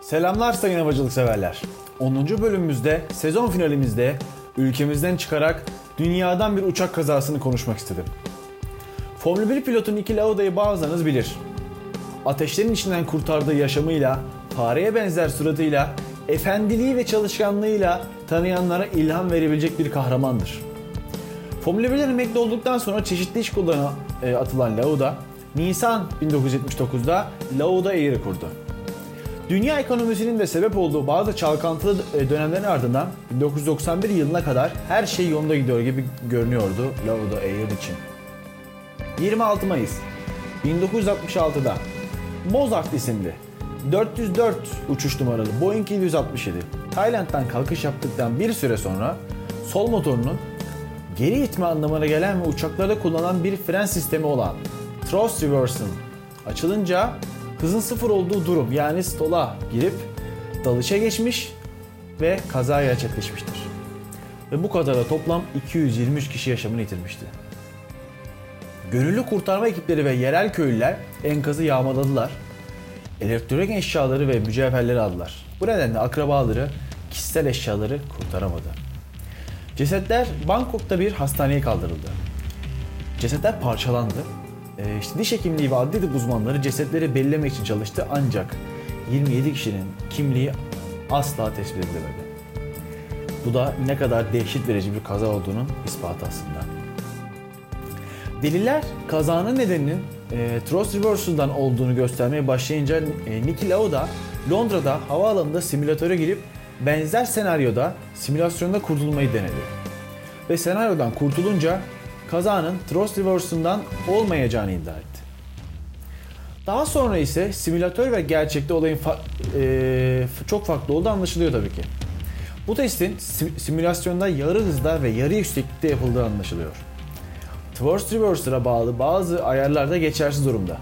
Selamlar sayın havacılık severler. 10. bölümümüzde sezon finalimizde ülkemizden çıkarak dünyadan bir uçak kazasını konuşmak istedim. Formula 1 pilotu Niki Lauda'yı bazılarınız bilir. Ateşlerin içinden kurtardığı yaşamıyla, fareye benzer suratıyla, efendiliği ve çalışkanlığıyla tanıyanlara ilham verebilecek bir kahramandır. Formula 1'den emekli olduktan sonra çeşitli iş kollarına e, atılan Lauda, Nisan 1979'da Lauda Air'i kurdu. Dünya ekonomisinin de sebep olduğu bazı çalkantılı e, dönemlerin ardından 1991 yılına kadar her şey yolunda gidiyor gibi görünüyordu Lauda Air için. 26 Mayıs 1966'da Mozart isimli 404 uçuş numaralı Boeing 767 Tayland'dan kalkış yaptıktan bir süre sonra sol motorunun geri itme anlamına gelen ve uçaklarda kullanılan bir fren sistemi olan thrust reverse'ın açılınca hızın sıfır olduğu durum yani stola girip dalışa geçmiş ve kaza gerçekleşmiştir. Ve bu kazada toplam 223 kişi yaşamını yitirmişti. Gönüllü kurtarma ekipleri ve yerel köylüler enkazı yağmaladılar. Elektronik eşyaları ve mücevherleri aldılar. Bu nedenle akrabaları kişisel eşyaları kurtaramadı. Cesetler Bangkok'ta bir hastaneye kaldırıldı. Cesetler parçalandı. Ee, işte diş hekimliği ve adli tıp uzmanları cesetleri belirlemek için çalıştı ancak 27 kişinin kimliği asla tespit edilemedi. Bu da ne kadar dehşet verici bir kaza olduğunun ispatı aslında. Deliller kazanın nedeninin e, thrust reversal'dan olduğunu göstermeye başlayınca e, Niki Lauda Londra'da havaalanında simülatöre girip benzer senaryoda simülasyonda kurtulmayı denedi. Ve senaryodan kurtulunca kazanın thrust reversal'dan olmayacağını iddia etti. Daha sonra ise simülatör ve gerçekte olayın fa- e, çok farklı olduğu anlaşılıyor tabii ki. Bu testin sim- simülasyonda yarı hızda ve yarı yükseklikte yapıldığı anlaşılıyor. Thrust reverser'a bağlı bazı ayarlarda geçersiz durumda.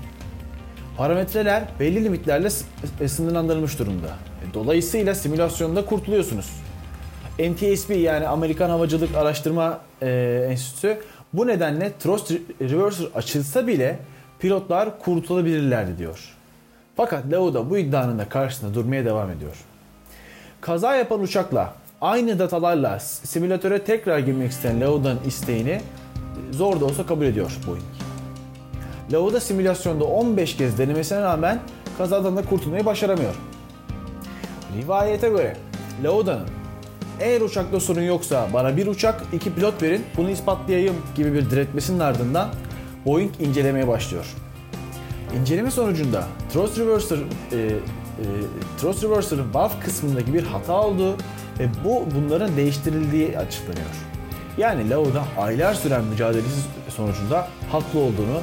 Parametreler belli limitlerle e, sınırlandırılmış durumda. E, Dolayısıyla simülasyonda kurtuluyorsunuz. NTSB yani Amerikan Havacılık Araştırma e, Enstitüsü bu nedenle thrust re- reverser açılsa bile pilotlar kurtulabilirlerdi diyor. Fakat Lauda bu iddianın da karşısında durmaya devam ediyor. Kaza yapan uçakla aynı datalarla simülatöre tekrar girmek isteyen Lauda'nın isteğini zor da olsa kabul ediyor Boeing. Lauda simülasyonda 15 kez denemesine rağmen kazadan da kurtulmayı başaramıyor. Rivayete göre Lauda'nın eğer uçakta sorun yoksa bana bir uçak, iki pilot verin, bunu ispatlayayım gibi bir diretmesinin ardından Boeing incelemeye başlıyor. İnceleme sonucunda thrust reverser, e, e, thrust reverser'ın valve kısmındaki bir hata olduğu ve bu bunların değiştirildiği açıklanıyor. Yani Lauda aylar süren mücadelesi sonucunda haklı olduğunu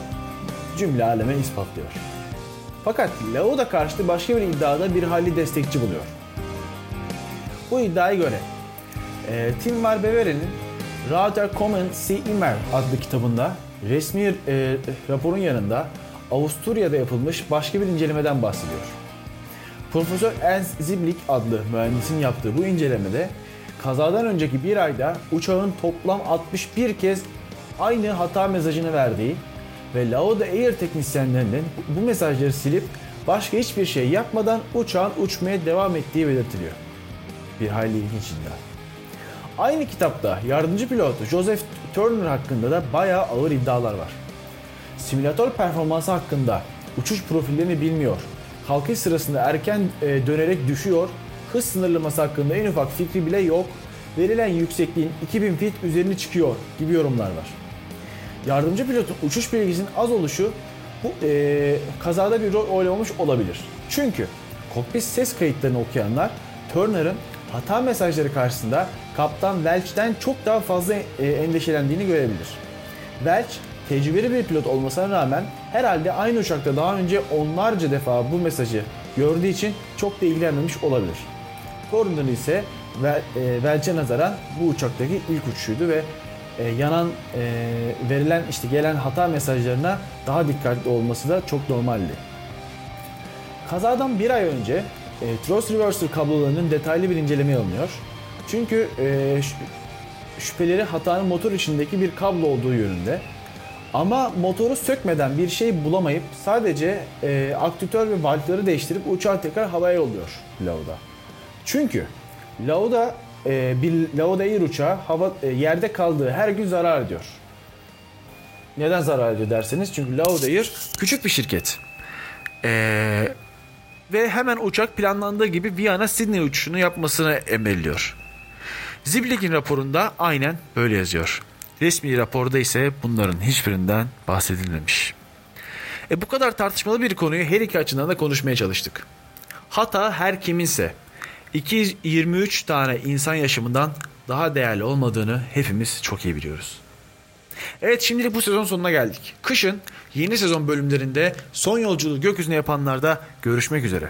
cümle aleme ispatlıyor. Fakat Lauda karşıtı başka bir iddiada bir hayli destekçi buluyor. Bu iddiaya göre e, Tim Marbevere'nin Radar Comment See Immer adlı kitabında resmi e, raporun yanında Avusturya'da yapılmış başka bir incelemeden bahsediyor. Profesör Ernst Ziblik adlı mühendisin yaptığı bu incelemede kazadan önceki bir ayda uçağın toplam 61 kez aynı hata mesajını verdiği ve Lauda Air teknisyenlerinin bu mesajları silip başka hiçbir şey yapmadan uçağın uçmaya devam ettiği belirtiliyor. Bir hayli ilginç iddia. Aynı kitapta yardımcı pilot Joseph Turner hakkında da bayağı ağır iddialar var. Simülatör performansı hakkında uçuş profillerini bilmiyor, kalkış sırasında erken e, dönerek düşüyor, hız sınırlaması hakkında en ufak fikri bile yok, verilen yüksekliğin 2000 fit üzerine çıkıyor gibi yorumlar var. Yardımcı pilotun uçuş bilgisinin az oluşu bu e, kazada bir rol oynamış olabilir. Çünkü kokpit ses kayıtlarını okuyanlar Turner'ın hata mesajları karşısında kaptan Welch'ten çok daha fazla e, endişelendiğini görebilir. Welch tecrübeli bir pilot olmasına rağmen herhalde aynı uçakta daha önce onlarca defa bu mesajı gördüğü için çok da ilgilenmemiş olabilir. Gordon ise e, Welch'e nazaran bu uçaktaki ilk uçuşuydu ve e, yanan verilen işte gelen hata mesajlarına daha dikkatli olması da çok normaldi. Kazadan bir ay önce e, thrust reverser kablolarının detaylı bir incelemeye alınıyor. Çünkü e, şüpheleri hatanın motor içindeki bir kablo olduğu yönünde. Ama motoru sökmeden bir şey bulamayıp sadece e, aktütör ve valfleri değiştirip uçağı tekrar havaya yolluyor Lauda. Çünkü Lauda e, bir Lauda Air uçağı hava, e, yerde kaldığı her gün zarar ediyor. Neden zarar ediyor derseniz çünkü Lauda Air küçük bir şirket. Ee, ve hemen uçak planlandığı gibi Viyana Sydney uçuşunu yapmasını emrediyor. Ziblig'in raporunda aynen böyle yazıyor. Resmi raporda ise bunların hiçbirinden bahsedilmemiş. E bu kadar tartışmalı bir konuyu her iki açıdan da konuşmaya çalıştık. Hata her kiminse 223 tane insan yaşamından daha değerli olmadığını hepimiz çok iyi biliyoruz. Evet şimdilik bu sezon sonuna geldik. Kışın yeni sezon bölümlerinde son yolculuğu gökyüzüne yapanlarda görüşmek üzere.